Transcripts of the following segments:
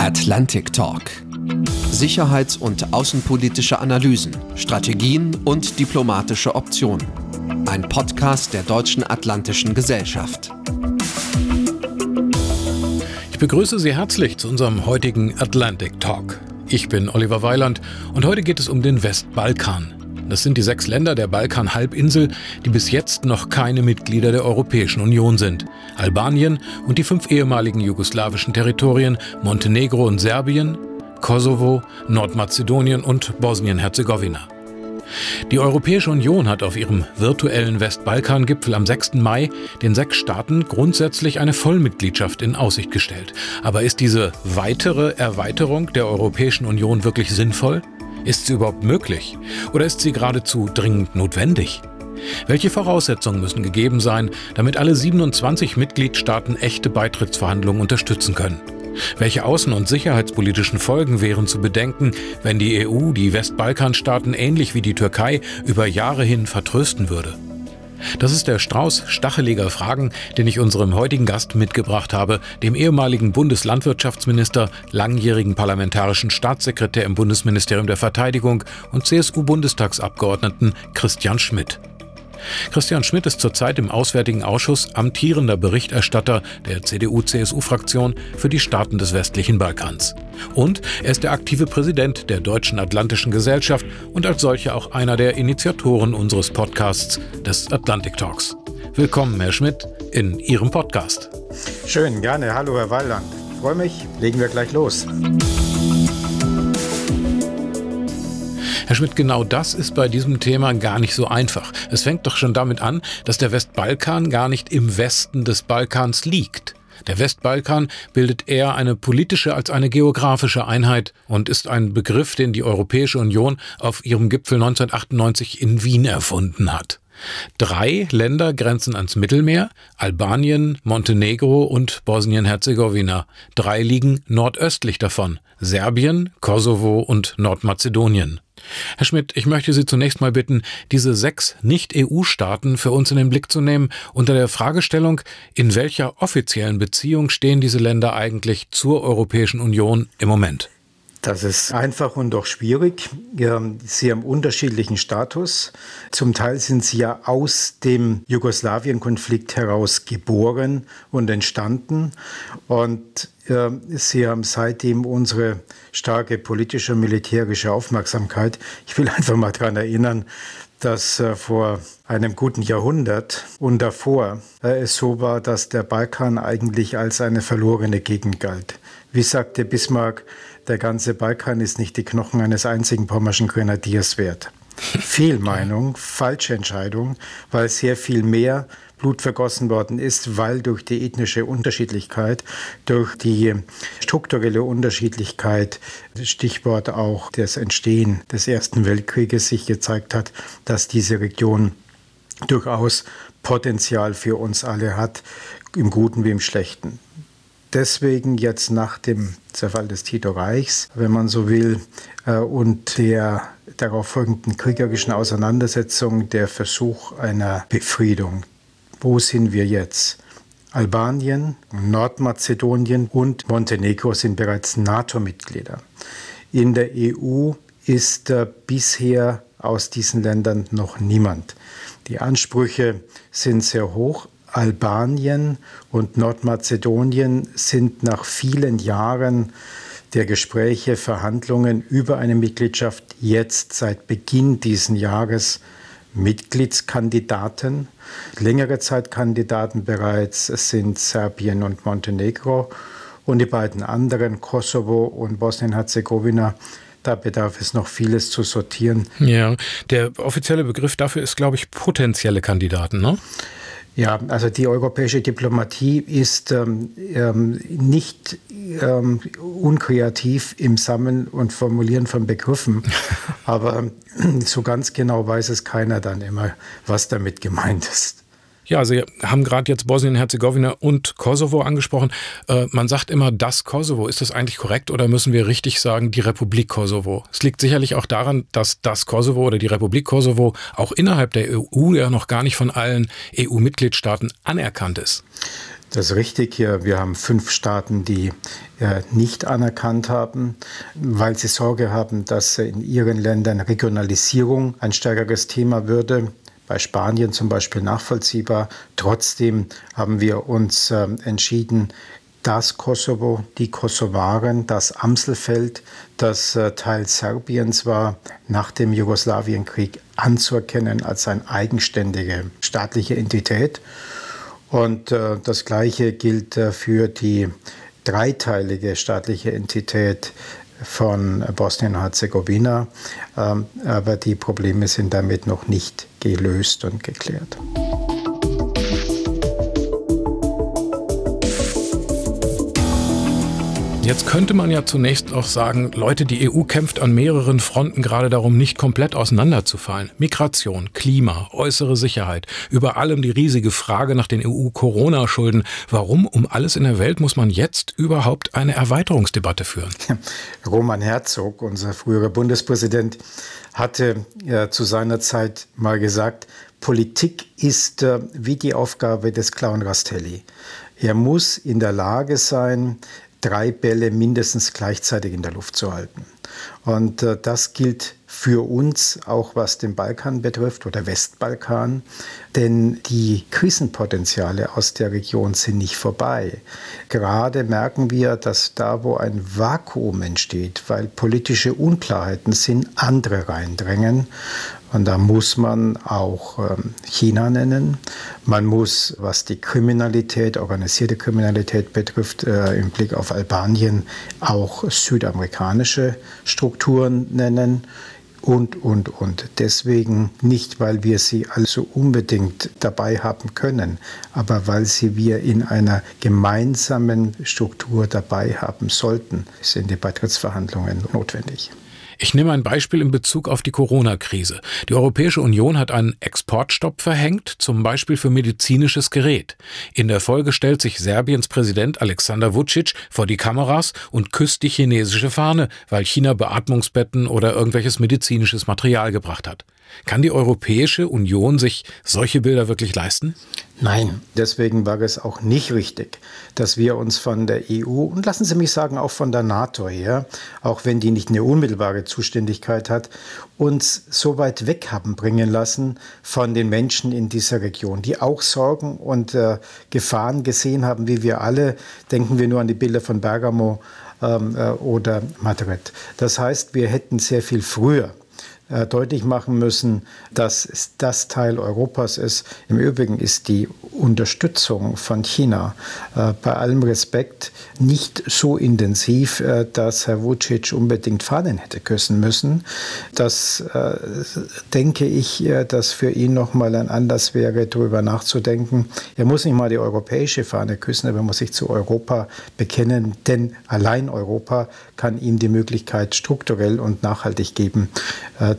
Atlantic Talk. Sicherheits- und außenpolitische Analysen, Strategien und diplomatische Optionen. Ein Podcast der Deutschen Atlantischen Gesellschaft. Ich begrüße Sie herzlich zu unserem heutigen Atlantic Talk. Ich bin Oliver Weiland und heute geht es um den Westbalkan. Das sind die sechs Länder der Balkanhalbinsel, die bis jetzt noch keine Mitglieder der Europäischen Union sind. Albanien und die fünf ehemaligen jugoslawischen Territorien Montenegro und Serbien, Kosovo, Nordmazedonien und Bosnien-Herzegowina. Die Europäische Union hat auf ihrem virtuellen Westbalkan-Gipfel am 6. Mai den sechs Staaten grundsätzlich eine Vollmitgliedschaft in Aussicht gestellt. Aber ist diese weitere Erweiterung der Europäischen Union wirklich sinnvoll? Ist sie überhaupt möglich? Oder ist sie geradezu dringend notwendig? Welche Voraussetzungen müssen gegeben sein, damit alle 27 Mitgliedstaaten echte Beitrittsverhandlungen unterstützen können? Welche außen- und sicherheitspolitischen Folgen wären zu bedenken, wenn die EU die Westbalkanstaaten ähnlich wie die Türkei über Jahre hin vertrösten würde? Das ist der Strauß stacheliger Fragen, den ich unserem heutigen Gast mitgebracht habe, dem ehemaligen Bundeslandwirtschaftsminister, langjährigen parlamentarischen Staatssekretär im Bundesministerium der Verteidigung und CSU-Bundestagsabgeordneten Christian Schmidt. Christian Schmidt ist zurzeit im Auswärtigen Ausschuss amtierender Berichterstatter der CDU-CSU-Fraktion für die Staaten des westlichen Balkans. Und er ist der aktive Präsident der Deutschen Atlantischen Gesellschaft und als solcher auch einer der Initiatoren unseres Podcasts des Atlantic Talks. Willkommen, Herr Schmidt, in Ihrem Podcast. Schön, gerne. Hallo, Herr Walland. Freue mich. Legen wir gleich los. Schmidt, genau das ist bei diesem Thema gar nicht so einfach. Es fängt doch schon damit an, dass der Westbalkan gar nicht im Westen des Balkans liegt. Der Westbalkan bildet eher eine politische als eine geografische Einheit und ist ein Begriff, den die Europäische Union auf ihrem Gipfel 1998 in Wien erfunden hat. Drei Länder grenzen ans Mittelmeer, Albanien, Montenegro und Bosnien-Herzegowina. Drei liegen nordöstlich davon, Serbien, Kosovo und Nordmazedonien. Herr Schmidt, ich möchte Sie zunächst mal bitten, diese sechs Nicht-EU-Staaten für uns in den Blick zu nehmen, unter der Fragestellung, in welcher offiziellen Beziehung stehen diese Länder eigentlich zur Europäischen Union im Moment? Das ist einfach und doch schwierig. Sie haben unterschiedlichen Status. Zum Teil sind sie ja aus dem Jugoslawien-Konflikt heraus geboren und entstanden. Und Sie haben seitdem unsere starke politische und militärische Aufmerksamkeit. Ich will einfach mal daran erinnern, dass äh, vor einem guten Jahrhundert und davor äh, es so war, dass der Balkan eigentlich als eine verlorene Gegend galt. Wie sagte Bismarck, der ganze Balkan ist nicht die Knochen eines einzigen pommerschen Grenadiers wert. Fehlmeinung, falsche Entscheidung, weil sehr viel mehr Blut vergossen worden ist, weil durch die ethnische Unterschiedlichkeit, durch die strukturelle Unterschiedlichkeit, Stichwort auch das Entstehen des Ersten Weltkrieges sich gezeigt hat, dass diese Region durchaus Potenzial für uns alle hat, im Guten wie im Schlechten. Deswegen jetzt nach dem Zerfall des Tito-Reichs, wenn man so will, äh, und der darauf folgenden kriegerischen Auseinandersetzung der Versuch einer Befriedung wo sind wir jetzt? Albanien, Nordmazedonien und Montenegro sind bereits NATO-Mitglieder. In der EU ist äh, bisher aus diesen Ländern noch niemand. Die Ansprüche sind sehr hoch. Albanien und Nordmazedonien sind nach vielen Jahren der Gespräche, Verhandlungen über eine Mitgliedschaft jetzt seit Beginn dieses Jahres Mitgliedskandidaten. Längere Zeit Kandidaten bereits sind Serbien und Montenegro. Und die beiden anderen, Kosovo und Bosnien-Herzegowina, da bedarf es noch vieles zu sortieren. Ja, der offizielle Begriff dafür ist, glaube ich, potenzielle Kandidaten, ne? Ja, also die europäische Diplomatie ist ähm, ähm, nicht ähm, unkreativ im Sammeln und Formulieren von Begriffen, aber so ganz genau weiß es keiner dann immer, was damit gemeint ist. Ja, Sie haben gerade jetzt Bosnien-Herzegowina und Kosovo angesprochen. Äh, man sagt immer das Kosovo. Ist das eigentlich korrekt oder müssen wir richtig sagen die Republik Kosovo? Es liegt sicherlich auch daran, dass das Kosovo oder die Republik Kosovo auch innerhalb der EU ja noch gar nicht von allen EU-Mitgliedstaaten anerkannt ist. Das ist richtig. Wir haben fünf Staaten, die nicht anerkannt haben, weil sie Sorge haben, dass in ihren Ländern Regionalisierung ein stärkeres Thema würde bei Spanien zum Beispiel nachvollziehbar. Trotzdem haben wir uns äh, entschieden, das Kosovo, die Kosovaren, das Amselfeld, das äh, Teil Serbiens war, nach dem Jugoslawienkrieg anzuerkennen als eine eigenständige staatliche Entität. Und äh, das Gleiche gilt äh, für die dreiteilige staatliche Entität von Bosnien-Herzegowina. Ähm, aber die Probleme sind damit noch nicht gelöst und geklärt. Jetzt könnte man ja zunächst auch sagen, Leute, die EU kämpft an mehreren Fronten gerade darum, nicht komplett auseinanderzufallen. Migration, Klima, äußere Sicherheit, über allem die riesige Frage nach den EU-Corona-Schulden. Warum um alles in der Welt muss man jetzt überhaupt eine Erweiterungsdebatte führen? Roman Herzog, unser früherer Bundespräsident, hatte ja zu seiner Zeit mal gesagt, Politik ist äh, wie die Aufgabe des Clown Rastelli. Er muss in der Lage sein, drei Bälle mindestens gleichzeitig in der Luft zu halten. Und äh, das gilt für uns auch was den Balkan betrifft oder Westbalkan, denn die Krisenpotenziale aus der Region sind nicht vorbei. Gerade merken wir, dass da, wo ein Vakuum entsteht, weil politische Unklarheiten sind, andere reindrängen. Und da muss man auch ähm, China nennen. Man muss, was die Kriminalität, organisierte Kriminalität betrifft, äh, im Blick auf Albanien auch südamerikanische Strukturen nennen und, und, und. Deswegen nicht, weil wir sie also unbedingt dabei haben können, aber weil sie wir in einer gemeinsamen Struktur dabei haben sollten, sind die Beitrittsverhandlungen notwendig. Ich nehme ein Beispiel in Bezug auf die Corona-Krise. Die Europäische Union hat einen Exportstopp verhängt, zum Beispiel für medizinisches Gerät. In der Folge stellt sich Serbiens Präsident Alexander Vucic vor die Kameras und küsst die chinesische Fahne, weil China Beatmungsbetten oder irgendwelches medizinisches Material gebracht hat. Kann die Europäische Union sich solche Bilder wirklich leisten? Nein, deswegen war es auch nicht richtig, dass wir uns von der EU und lassen Sie mich sagen auch von der NATO her, auch wenn die nicht eine unmittelbare Zuständigkeit hat, uns so weit weg haben bringen lassen von den Menschen in dieser Region, die auch Sorgen und äh, Gefahren gesehen haben, wie wir alle. Denken wir nur an die Bilder von Bergamo ähm, äh, oder Madrid. Das heißt, wir hätten sehr viel früher äh, deutlich machen müssen, dass es das Teil Europas ist. Im Übrigen ist die Unterstützung von China äh, bei allem Respekt nicht so intensiv, äh, dass Herr Vucic unbedingt Fahnen hätte küssen müssen. Das äh, denke ich, äh, dass für ihn nochmal ein Anlass wäre, darüber nachzudenken. Er muss nicht mal die europäische Fahne küssen, aber er muss sich zu Europa bekennen, denn allein Europa kann ihm die Möglichkeit strukturell und nachhaltig geben,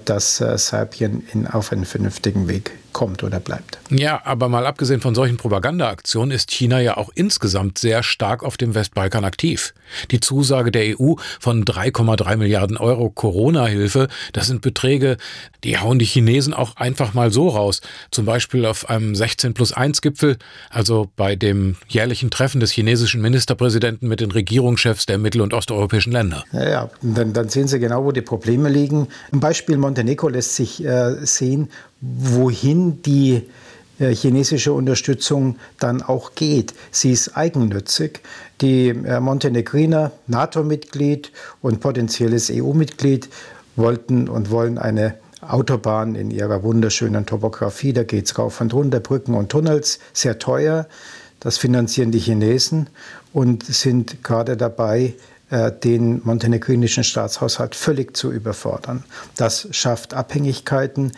dass äh, Serbien in, auf einen vernünftigen Weg kommt oder bleibt. Ja, aber mal abgesehen von solchen Propagandaaktionen ist China ja auch insgesamt sehr stark auf dem Westbalkan aktiv. Die Zusage der EU von 3,3 Milliarden Euro Corona-Hilfe, das sind Beträge, die hauen die Chinesen auch einfach mal so raus. Zum Beispiel auf einem 16 plus 1 Gipfel, also bei dem jährlichen Treffen des chinesischen Ministerpräsidenten mit den Regierungschefs der mittel- und osteuropäischen Länder. Ja, ja. Dann, dann, sehen Sie genau, wo die Probleme liegen. Ein Beispiel Montenegro lässt sich äh, sehen, wohin die äh, chinesische Unterstützung dann auch geht. Sie ist eigennützig. Die äh, Montenegriner, NATO-Mitglied und potenzielles EU-Mitglied, wollten und wollen eine Autobahn in ihrer wunderschönen Topografie. Da geht es rauf und runter, Brücken und Tunnels, sehr teuer. Das finanzieren die Chinesen und sind gerade dabei, äh, den montenegrinischen Staatshaushalt völlig zu überfordern. Das schafft Abhängigkeiten,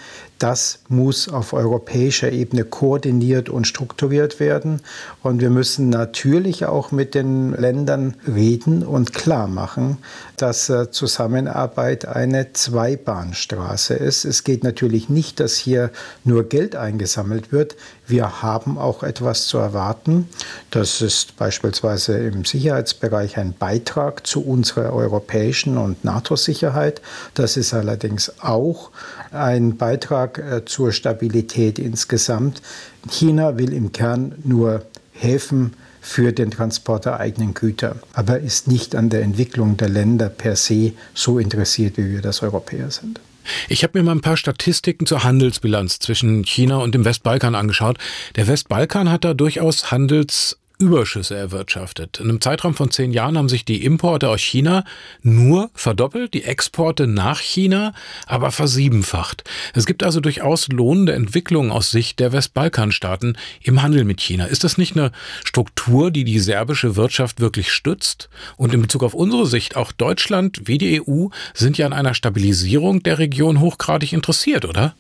das muss auf europäischer Ebene koordiniert und strukturiert werden. Und wir müssen natürlich auch mit den Ländern reden und klar machen, dass äh, Zusammenarbeit eine Zweibahnstraße ist. Es geht natürlich nicht, dass hier nur Geld eingesammelt wird. Wir haben auch etwas zu erwarten. Das ist beispielsweise im Sicherheitsbereich ein Beitrag zu unserer europäischen und NATO-Sicherheit. Das ist allerdings auch ein Beitrag äh, zur Stabilität insgesamt. China will im Kern nur helfen, für den Transport der eigenen Güter, aber ist nicht an der Entwicklung der Länder per se so interessiert, wie wir das Europäer sind. Ich habe mir mal ein paar Statistiken zur Handelsbilanz zwischen China und dem Westbalkan angeschaut. Der Westbalkan hat da durchaus Handels Überschüsse erwirtschaftet. In einem Zeitraum von zehn Jahren haben sich die Importe aus China nur verdoppelt, die Exporte nach China aber versiebenfacht. Es gibt also durchaus lohnende Entwicklungen aus Sicht der Westbalkanstaaten im Handel mit China. Ist das nicht eine Struktur, die die serbische Wirtschaft wirklich stützt? Und in Bezug auf unsere Sicht, auch Deutschland wie die EU sind ja an einer Stabilisierung der Region hochgradig interessiert, oder?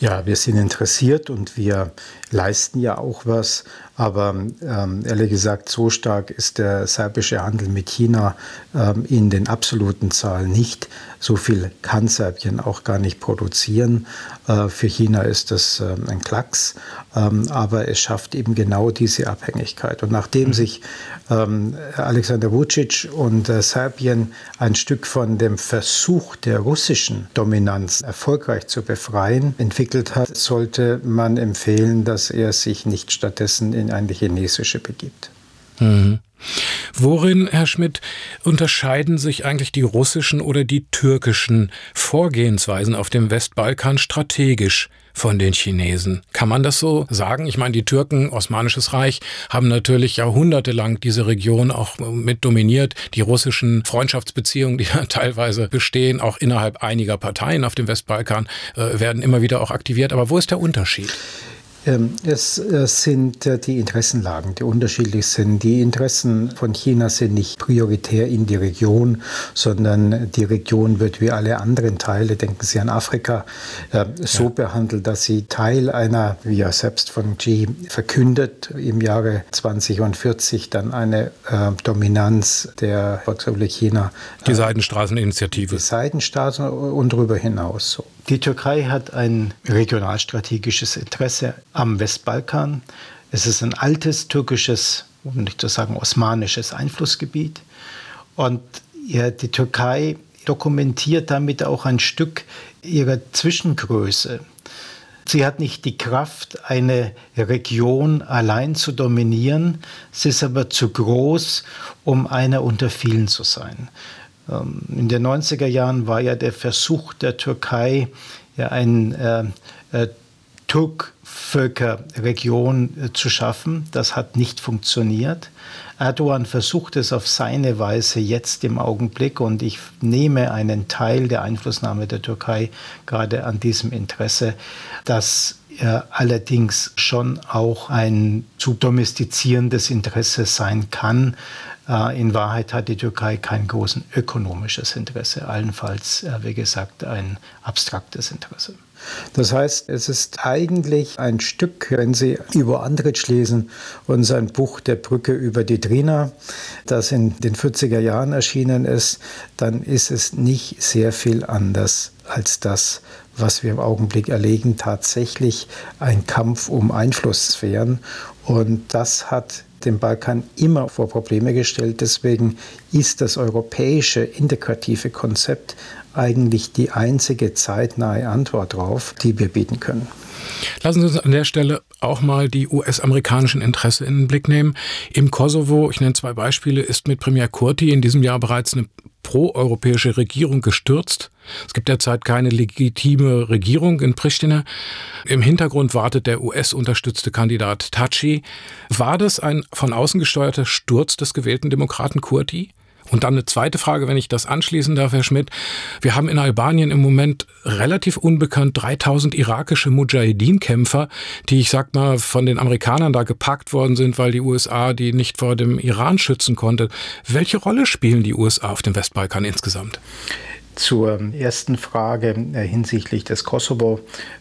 Ja, wir sind interessiert und wir leisten ja auch was. Aber ähm, ehrlich gesagt, so stark ist der serbische Handel mit China ähm, in den absoluten Zahlen nicht. So viel kann Serbien auch gar nicht produzieren. Äh, für China ist das ähm, ein Klacks, ähm, aber es schafft eben genau diese Abhängigkeit. Und nachdem mhm. sich ähm, Alexander Vucic und äh, Serbien ein Stück von dem Versuch der russischen Dominanz erfolgreich zu befreien entwickelt hat, sollte man empfehlen, dass er sich nicht stattdessen in eine chinesische begibt. Mhm. Worin, Herr Schmidt, unterscheiden sich eigentlich die russischen oder die türkischen Vorgehensweisen auf dem Westbalkan strategisch von den Chinesen? Kann man das so sagen? Ich meine, die Türken, Osmanisches Reich, haben natürlich jahrhundertelang diese Region auch mit dominiert. Die russischen Freundschaftsbeziehungen, die ja teilweise bestehen, auch innerhalb einiger Parteien auf dem Westbalkan, äh, werden immer wieder auch aktiviert. Aber wo ist der Unterschied? Ähm, es äh, sind äh, die Interessenlagen, die unterschiedlich sind. Die Interessen von China sind nicht prioritär in die Region, sondern die Region wird wie alle anderen Teile, denken Sie an Afrika, äh, so ja. behandelt, dass sie Teil einer, wie er selbst von Xi verkündet, im Jahre 2040 dann eine Dominanz der Volksrepublik China. Die Seidenstraßeninitiative. Die Seidenstraßen und darüber hinaus so. Die Türkei hat ein regionalstrategisches Interesse am Westbalkan. Es ist ein altes türkisches, um nicht zu sagen osmanisches Einflussgebiet. Und ja, die Türkei dokumentiert damit auch ein Stück ihrer Zwischengröße. Sie hat nicht die Kraft, eine Region allein zu dominieren. Sie ist aber zu groß, um einer unter vielen zu sein. Ähm, in den 90er Jahren war ja der Versuch der Türkei, ja ein äh, äh, Turkvölkerregion äh, zu schaffen. Das hat nicht funktioniert. Erdogan versucht es auf seine Weise jetzt im Augenblick und ich nehme einen Teil der Einflussnahme der Türkei gerade an diesem Interesse, das äh, allerdings schon auch ein zu domestizierendes Interesse sein kann, in Wahrheit hat die Türkei kein großes ökonomisches Interesse, allenfalls, äh, wie gesagt, ein abstraktes Interesse. Das heißt, es ist eigentlich ein Stück, wenn Sie über Andritsch lesen und sein Buch Der Brücke über die Drina, das in den 40er Jahren erschienen ist, dann ist es nicht sehr viel anders als das, was wir im Augenblick erlegen, tatsächlich ein Kampf um Einflusssphären. Und das hat den Balkan immer vor Probleme gestellt. Deswegen ist das europäische integrative Konzept eigentlich die einzige zeitnahe Antwort darauf, die wir bieten können. Lassen Sie uns an der Stelle auch mal die US-amerikanischen Interesse in den Blick nehmen. Im Kosovo, ich nenne zwei Beispiele, ist mit Premier Kurti in diesem Jahr bereits eine proeuropäische Regierung gestürzt. Es gibt derzeit keine legitime Regierung in Pristina. Im Hintergrund wartet der US-unterstützte Kandidat Taci. War das ein von außen gesteuerter Sturz des gewählten Demokraten Kurti? Und dann eine zweite Frage, wenn ich das anschließen darf, Herr Schmidt. Wir haben in Albanien im Moment relativ unbekannt 3000 irakische Mujahideen-Kämpfer, die, ich sag mal, von den Amerikanern da gepackt worden sind, weil die USA die nicht vor dem Iran schützen konnte. Welche Rolle spielen die USA auf dem Westbalkan insgesamt? Zur ersten Frage äh, hinsichtlich des Kosovo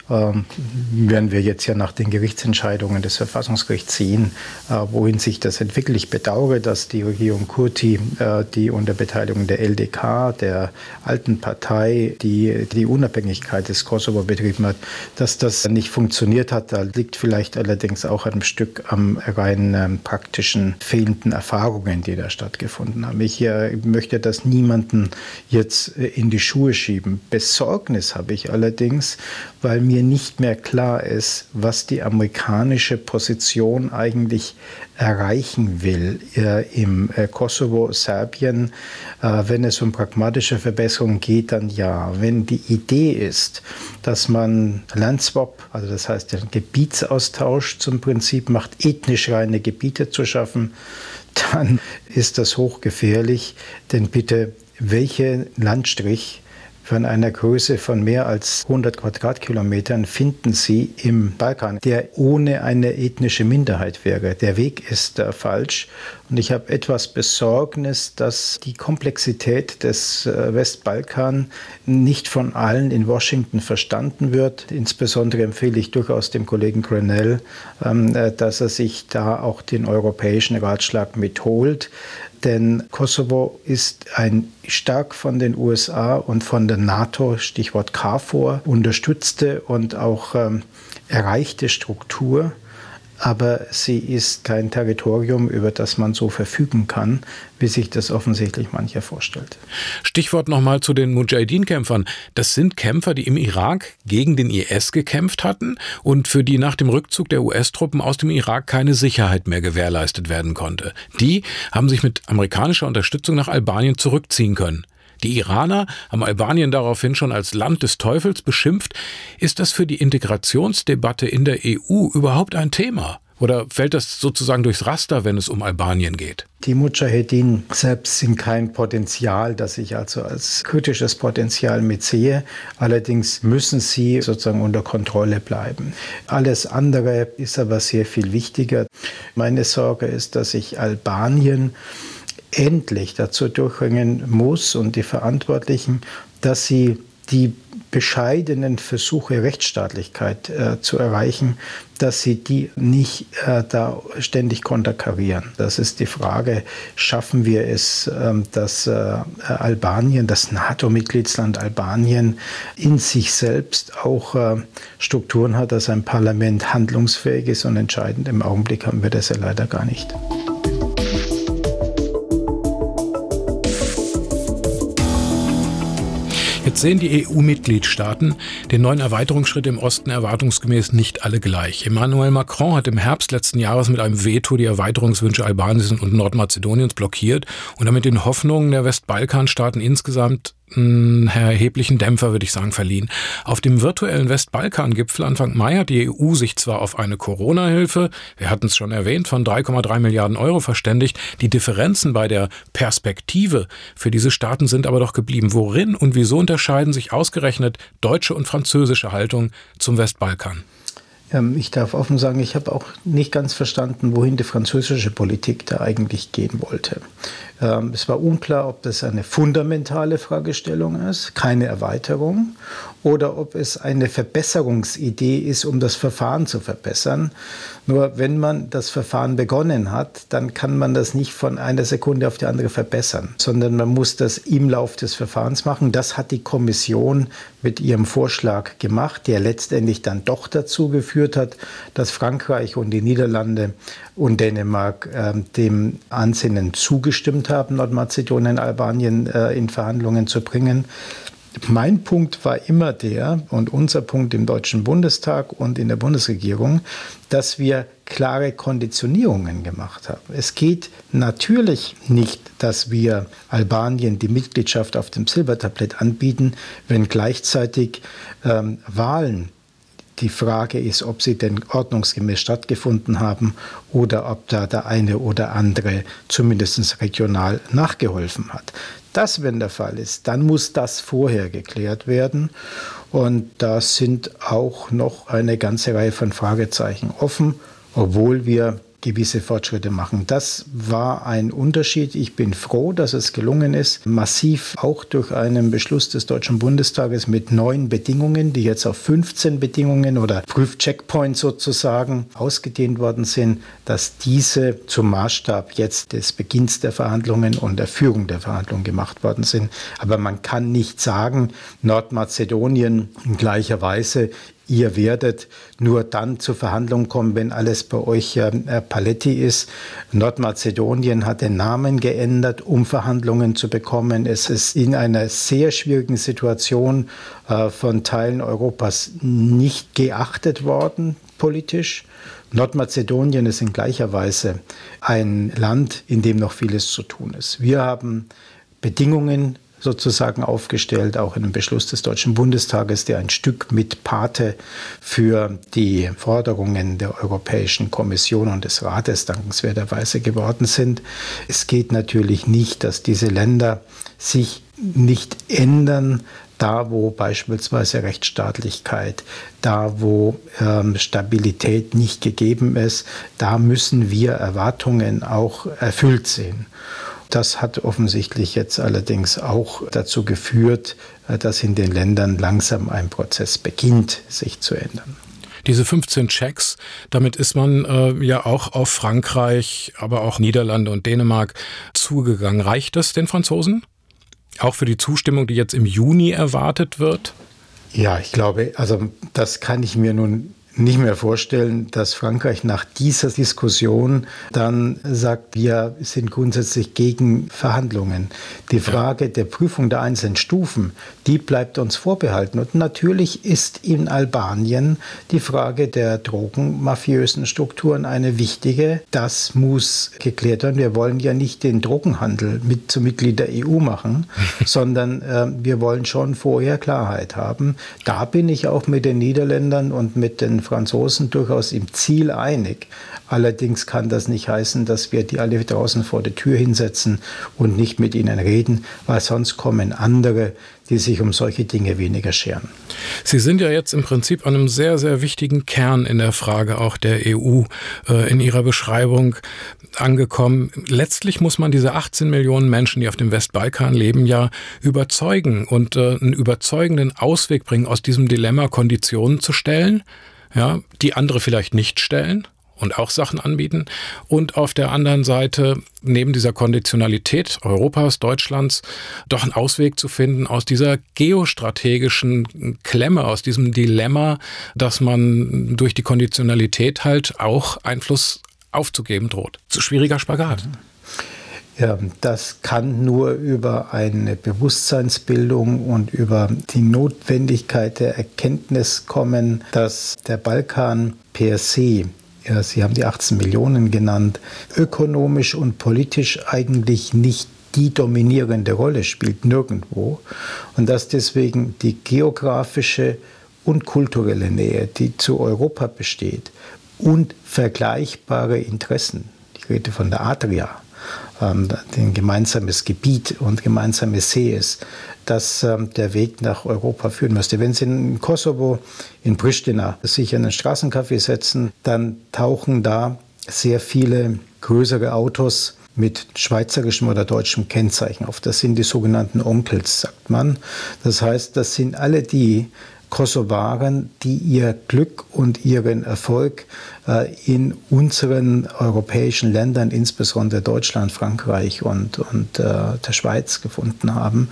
ähm, werden wir jetzt ja nach den Gerichtsentscheidungen des Verfassungsgerichts sehen, äh, wohin sich das entwickelt. Ich bedauere, dass die Regierung Kurti, äh, die unter Beteiligung der LDK, der alten Partei, die die Unabhängigkeit des Kosovo betrieben hat, dass das nicht funktioniert hat. Da liegt vielleicht allerdings auch ein Stück am rein ähm, praktischen fehlenden Erfahrungen, die da stattgefunden haben. Ich möchte das niemanden jetzt in die Schuhe schieben. Besorgnis habe ich allerdings, weil mir nicht mehr klar ist, was die amerikanische Position eigentlich erreichen will äh, im äh, Kosovo, Serbien. Äh, wenn es um pragmatische Verbesserungen geht, dann ja. Wenn die Idee ist, dass man Landswap, also das heißt den Gebietsaustausch zum Prinzip macht, ethnisch reine Gebiete zu schaffen, dann ist das hochgefährlich. Denn bitte, welcher Landstrich von einer Größe von mehr als 100 Quadratkilometern finden Sie im Balkan, der ohne eine ethnische Minderheit wäre. Der Weg ist äh, falsch. Und ich habe etwas Besorgnis, dass die Komplexität des äh, Westbalkan nicht von allen in Washington verstanden wird. Insbesondere empfehle ich durchaus dem Kollegen Grenell, ähm, äh, dass er sich da auch den europäischen Ratschlag mitholt denn Kosovo ist ein stark von den USA und von der NATO, Stichwort KFOR, unterstützte und auch ähm, erreichte Struktur aber sie ist kein Territorium, über das man so verfügen kann, wie sich das offensichtlich mancher vorstellt. Stichwort nochmal zu den Mujahideen-Kämpfern. Das sind Kämpfer, die im Irak gegen den IS gekämpft hatten und für die nach dem Rückzug der US-Truppen aus dem Irak keine Sicherheit mehr gewährleistet werden konnte. Die haben sich mit amerikanischer Unterstützung nach Albanien zurückziehen können. Die Iraner haben Albanien daraufhin schon als Land des Teufels beschimpft. Ist das für die Integrationsdebatte in der EU überhaupt ein Thema? Oder fällt das sozusagen durchs Raster, wenn es um Albanien geht? Die Mujahedin selbst sind kein Potenzial, das ich also als kritisches Potenzial mitsehe. Allerdings müssen sie sozusagen unter Kontrolle bleiben. Alles andere ist aber sehr viel wichtiger. Meine Sorge ist, dass sich Albanien endlich dazu durchringen muss und die Verantwortlichen, dass sie die bescheidenen Versuche, Rechtsstaatlichkeit äh, zu erreichen, dass sie die nicht äh, da ständig konterkarieren. Das ist die Frage, schaffen wir es, äh, dass Albanien, das NATO-Mitgliedsland Albanien in sich selbst auch äh, Strukturen hat, dass ein Parlament handlungsfähig ist und entscheidend. Im Augenblick haben wir das ja leider gar nicht. Jetzt sehen die EU-Mitgliedstaaten den neuen Erweiterungsschritt im Osten erwartungsgemäß nicht alle gleich. Emmanuel Macron hat im Herbst letzten Jahres mit einem Veto die Erweiterungswünsche Albaniens und Nordmazedoniens blockiert und damit den Hoffnungen der Westbalkanstaaten insgesamt erheblichen Dämpfer, würde ich sagen, verliehen. Auf dem virtuellen Westbalkan-Gipfel Anfang Mai hat die EU sich zwar auf eine Corona-Hilfe, wir hatten es schon erwähnt, von 3,3 Milliarden Euro verständigt. Die Differenzen bei der Perspektive für diese Staaten sind aber doch geblieben. Worin und wieso unterscheiden sich ausgerechnet deutsche und französische Haltung zum Westbalkan? Ähm, ich darf offen sagen, ich habe auch nicht ganz verstanden, wohin die französische Politik da eigentlich gehen wollte. Ähm, es war unklar, ob das eine fundamentale Fragestellung ist, keine Erweiterung, oder ob es eine Verbesserungsidee ist, um das Verfahren zu verbessern. Nur wenn man das Verfahren begonnen hat, dann kann man das nicht von einer Sekunde auf die andere verbessern, sondern man muss das im Lauf des Verfahrens machen. Das hat die Kommission mit ihrem Vorschlag gemacht, der letztendlich dann doch dazu geführt hat, dass Frankreich und die Niederlande und Dänemark äh, dem Ansinnen zugestimmt haben, Nordmazedonien, Albanien äh, in Verhandlungen zu bringen. Mein Punkt war immer der, und unser Punkt im Deutschen Bundestag und in der Bundesregierung, dass wir klare Konditionierungen gemacht haben. Es geht natürlich nicht, dass wir Albanien die Mitgliedschaft auf dem Silbertablett anbieten, wenn gleichzeitig ähm, Wahlen die Frage ist, ob sie denn ordnungsgemäß stattgefunden haben oder ob da der eine oder andere zumindest regional nachgeholfen hat. Das, wenn der Fall ist, dann muss das vorher geklärt werden. Und da sind auch noch eine ganze Reihe von Fragezeichen offen, obwohl wir gewisse Fortschritte machen. Das war ein Unterschied. Ich bin froh, dass es gelungen ist, massiv auch durch einen Beschluss des Deutschen Bundestages mit neuen Bedingungen, die jetzt auf 15 Bedingungen oder Prüfcheckpoints sozusagen ausgedehnt worden sind, dass diese zum Maßstab jetzt des Beginns der Verhandlungen und der Führung der Verhandlungen gemacht worden sind. Aber man kann nicht sagen, Nordmazedonien in gleicher Weise ihr werdet nur dann zu Verhandlungen kommen, wenn alles bei euch äh, Paletti ist. Nordmazedonien hat den Namen geändert, um Verhandlungen zu bekommen. Es ist in einer sehr schwierigen Situation äh, von Teilen Europas nicht geachtet worden politisch. Nordmazedonien ist in gleicher Weise ein Land, in dem noch vieles zu tun ist. Wir haben Bedingungen sozusagen aufgestellt, auch in einem Beschluss des Deutschen Bundestages, der ein Stück mit Pate für die Forderungen der Europäischen Kommission und des Rates dankenswerterweise geworden sind. Es geht natürlich nicht, dass diese Länder sich nicht ändern, da wo beispielsweise Rechtsstaatlichkeit, da wo ähm, Stabilität nicht gegeben ist, da müssen wir Erwartungen auch erfüllt sehen. Das hat offensichtlich jetzt allerdings auch dazu geführt, äh, dass in den Ländern langsam ein Prozess beginnt, sich zu ändern. Diese 15 Checks, damit ist man äh, ja auch auf Frankreich, aber auch Niederlande und Dänemark zugegangen. Reicht das den Franzosen? Auch für die Zustimmung, die jetzt im Juni erwartet wird? Ja, ich glaube, also das kann ich mir nun nicht mehr vorstellen, dass Frankreich nach dieser Diskussion dann sagt, wir sind grundsätzlich gegen Verhandlungen. Die Frage der Prüfung der einzelnen Stufen, die bleibt uns vorbehalten. Und natürlich ist in Albanien die Frage der drogenmafiösen Strukturen eine wichtige. Das muss geklärt werden. Wir wollen ja nicht den Drogenhandel mit zum Mitglied der EU machen, sondern äh, wir wollen schon vorher Klarheit haben. Da bin ich auch mit den Niederländern und mit den Franzosen durchaus im Ziel einig. Allerdings kann das nicht heißen, dass wir die alle draußen vor der Tür hinsetzen und nicht mit ihnen reden, weil sonst kommen andere, die sich um solche Dinge weniger scheren. Sie sind ja jetzt im Prinzip an einem sehr, sehr wichtigen Kern in der Frage auch der EU äh, in Ihrer Beschreibung angekommen. Letztlich muss man diese 18 Millionen Menschen, die auf dem Westbalkan leben, ja überzeugen und äh, einen überzeugenden Ausweg bringen, aus diesem Dilemma Konditionen zu stellen ja, die andere vielleicht nicht stellen und auch Sachen anbieten. Und auf der anderen Seite, neben dieser Konditionalität Europas, Deutschlands, doch einen Ausweg zu finden aus dieser geostrategischen Klemme, aus diesem Dilemma, dass man durch die Konditionalität halt auch Einfluss aufzugeben droht. Zu schwieriger Spagat. Mhm. Ja, das kann nur über eine Bewusstseinsbildung und über die Notwendigkeit der Erkenntnis kommen, dass der Balkan per se ja, Sie haben die 18 Millionen genannt, ökonomisch und politisch eigentlich nicht die dominierende Rolle spielt, nirgendwo. Und dass deswegen die geografische und kulturelle Nähe, die zu Europa besteht, und vergleichbare Interessen, ich rede von der Adria, ähm, ein gemeinsames Gebiet und gemeinsame See ist, dass ähm, der Weg nach Europa führen müsste. Wenn Sie in Kosovo, in Pristina, sich in einen Straßencafé setzen, dann tauchen da sehr viele größere Autos mit schweizerischem oder deutschem Kennzeichen auf. Das sind die sogenannten Onkels, sagt man. Das heißt, das sind alle die Kosovaren, die ihr Glück und ihren Erfolg äh, in unseren europäischen Ländern, insbesondere Deutschland, Frankreich und, und äh, der Schweiz gefunden haben.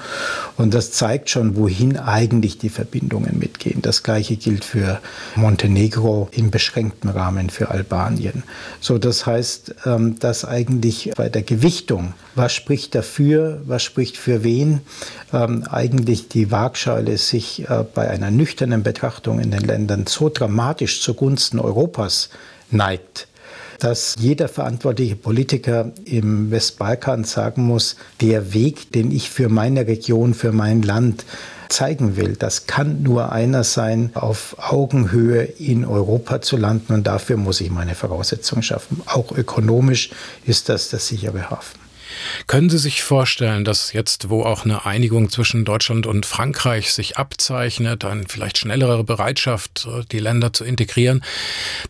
Und das zeigt schon, wohin eigentlich die Verbindungen mitgehen. Das gleiche gilt für Montenegro im beschränkten Rahmen für Albanien. So, das heißt, ähm, dass eigentlich bei der Gewichtung, was spricht dafür, was spricht für wen, ähm, eigentlich die Waagschale sich äh, bei einer nüchternen Betrachtung in den Ländern so dramatisch zugunsten Europas neigt dass jeder verantwortliche Politiker im Westbalkan sagen muss, der Weg, den ich für meine Region, für mein Land zeigen will, das kann nur einer sein, auf Augenhöhe in Europa zu landen und dafür muss ich meine Voraussetzungen schaffen. Auch ökonomisch ist das der sichere Hafen. Können Sie sich vorstellen, dass jetzt, wo auch eine Einigung zwischen Deutschland und Frankreich sich abzeichnet, eine vielleicht schnellere Bereitschaft, die Länder zu integrieren,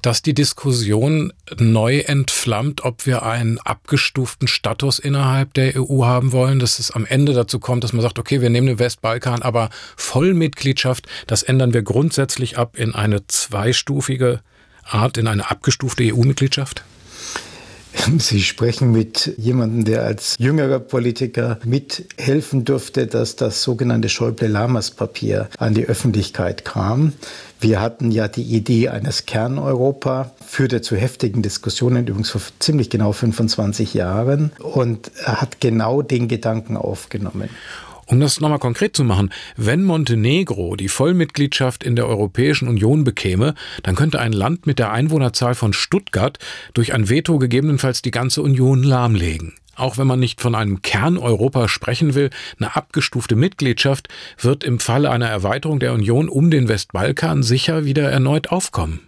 dass die Diskussion neu entflammt, ob wir einen abgestuften Status innerhalb der EU haben wollen, dass es am Ende dazu kommt, dass man sagt, okay, wir nehmen den Westbalkan, aber Vollmitgliedschaft, das ändern wir grundsätzlich ab in eine zweistufige Art, in eine abgestufte EU-Mitgliedschaft? Sie sprechen mit jemandem, der als jüngerer Politiker mithelfen durfte, dass das sogenannte Schäuble-Lamas-Papier an die Öffentlichkeit kam. Wir hatten ja die Idee eines Kerneuropa, führte zu heftigen Diskussionen, übrigens vor ziemlich genau 25 Jahren, und hat genau den Gedanken aufgenommen. Um das nochmal konkret zu machen, wenn Montenegro die Vollmitgliedschaft in der Europäischen Union bekäme, dann könnte ein Land mit der Einwohnerzahl von Stuttgart durch ein Veto gegebenenfalls die ganze Union lahmlegen. Auch wenn man nicht von einem Kern-Europa sprechen will, eine abgestufte Mitgliedschaft wird im Falle einer Erweiterung der Union um den Westbalkan sicher wieder erneut aufkommen.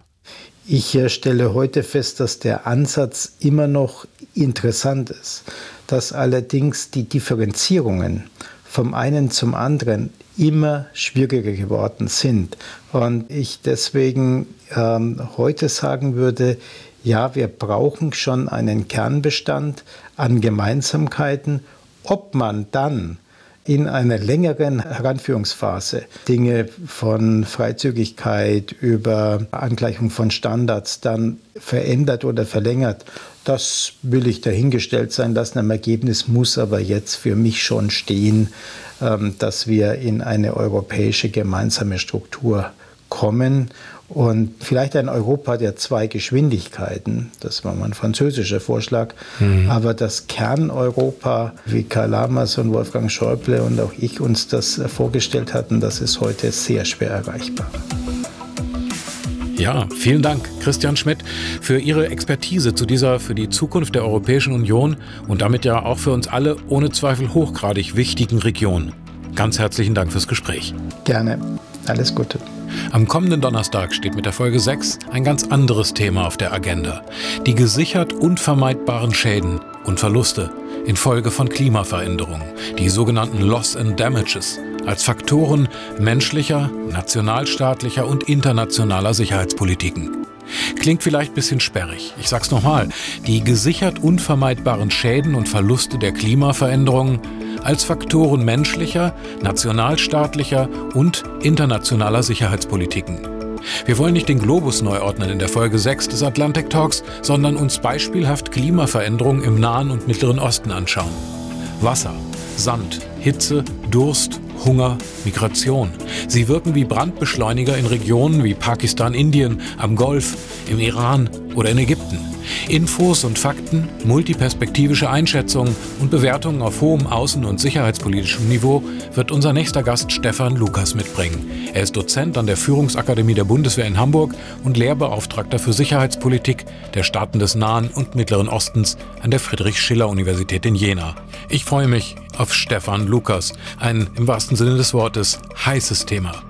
Ich äh, stelle heute fest, dass der Ansatz immer noch interessant ist, dass allerdings die Differenzierungen vom einen zum anderen immer schwieriger geworden sind. Und ich deswegen ähm, heute sagen würde, ja, wir brauchen schon einen Kernbestand an Gemeinsamkeiten. Ob man dann in einer längeren Heranführungsphase Dinge von Freizügigkeit über Angleichung von Standards dann verändert oder verlängert, das will ich dahingestellt sein lassen. Am Ergebnis muss aber jetzt für mich schon stehen, ähm, dass wir in eine europäische gemeinsame Struktur kommen und vielleicht ein Europa der zwei Geschwindigkeiten, das war mein französischer Vorschlag, mhm. aber das Kerneuropa, wie Karl Lammers und Wolfgang Schäuble und auch ich uns das vorgestellt hatten, das ist heute sehr schwer erreichbar. Ja, vielen Dank, Christian Schmidt, für Ihre Expertise zu dieser für die Zukunft der Europäischen Union und damit ja auch für uns alle ohne Zweifel hochgradig wichtigen Region. Ganz herzlichen Dank fürs Gespräch. Gerne. Alles Gute. Am kommenden Donnerstag steht mit der Folge 6 ein ganz anderes Thema auf der Agenda. Die gesichert unvermeidbaren Schäden und Verluste infolge von Klimaveränderungen, die sogenannten Loss and Damages, als Faktoren menschlicher, nationalstaatlicher und internationaler Sicherheitspolitiken. Klingt vielleicht ein bisschen sperrig. Ich sag's nochmal. Die gesichert unvermeidbaren Schäden und Verluste der Klimaveränderungen als Faktoren menschlicher, nationalstaatlicher und internationaler Sicherheitspolitiken. Wir wollen nicht den Globus neu ordnen in der Folge 6 des Atlantic Talks, sondern uns beispielhaft Klimaveränderungen im Nahen und Mittleren Osten anschauen. Wasser, Sand, Hitze, Durst, Hunger, Migration. Sie wirken wie Brandbeschleuniger in Regionen wie Pakistan, Indien, am Golf, im Iran oder in Ägypten. Infos und Fakten, multiperspektivische Einschätzungen und Bewertungen auf hohem außen- und sicherheitspolitischem Niveau wird unser nächster Gast Stefan Lukas mitbringen. Er ist Dozent an der Führungsakademie der Bundeswehr in Hamburg und Lehrbeauftragter für Sicherheitspolitik der Staaten des Nahen und Mittleren Ostens an der Friedrich-Schiller-Universität in Jena. Ich freue mich auf Stefan Lukas, ein im wahrsten Sinne des Wortes heißes Thema.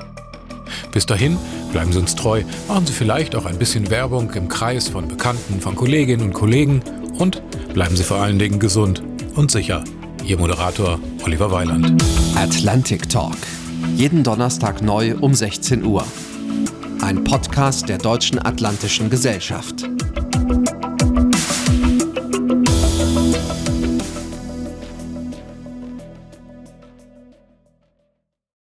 Bis dahin, bleiben Sie uns treu, machen Sie vielleicht auch ein bisschen Werbung im Kreis von Bekannten, von Kolleginnen und Kollegen und bleiben Sie vor allen Dingen gesund und sicher. Ihr Moderator Oliver Weiland. Atlantic Talk. Jeden Donnerstag neu um 16 Uhr. Ein Podcast der Deutschen Atlantischen Gesellschaft.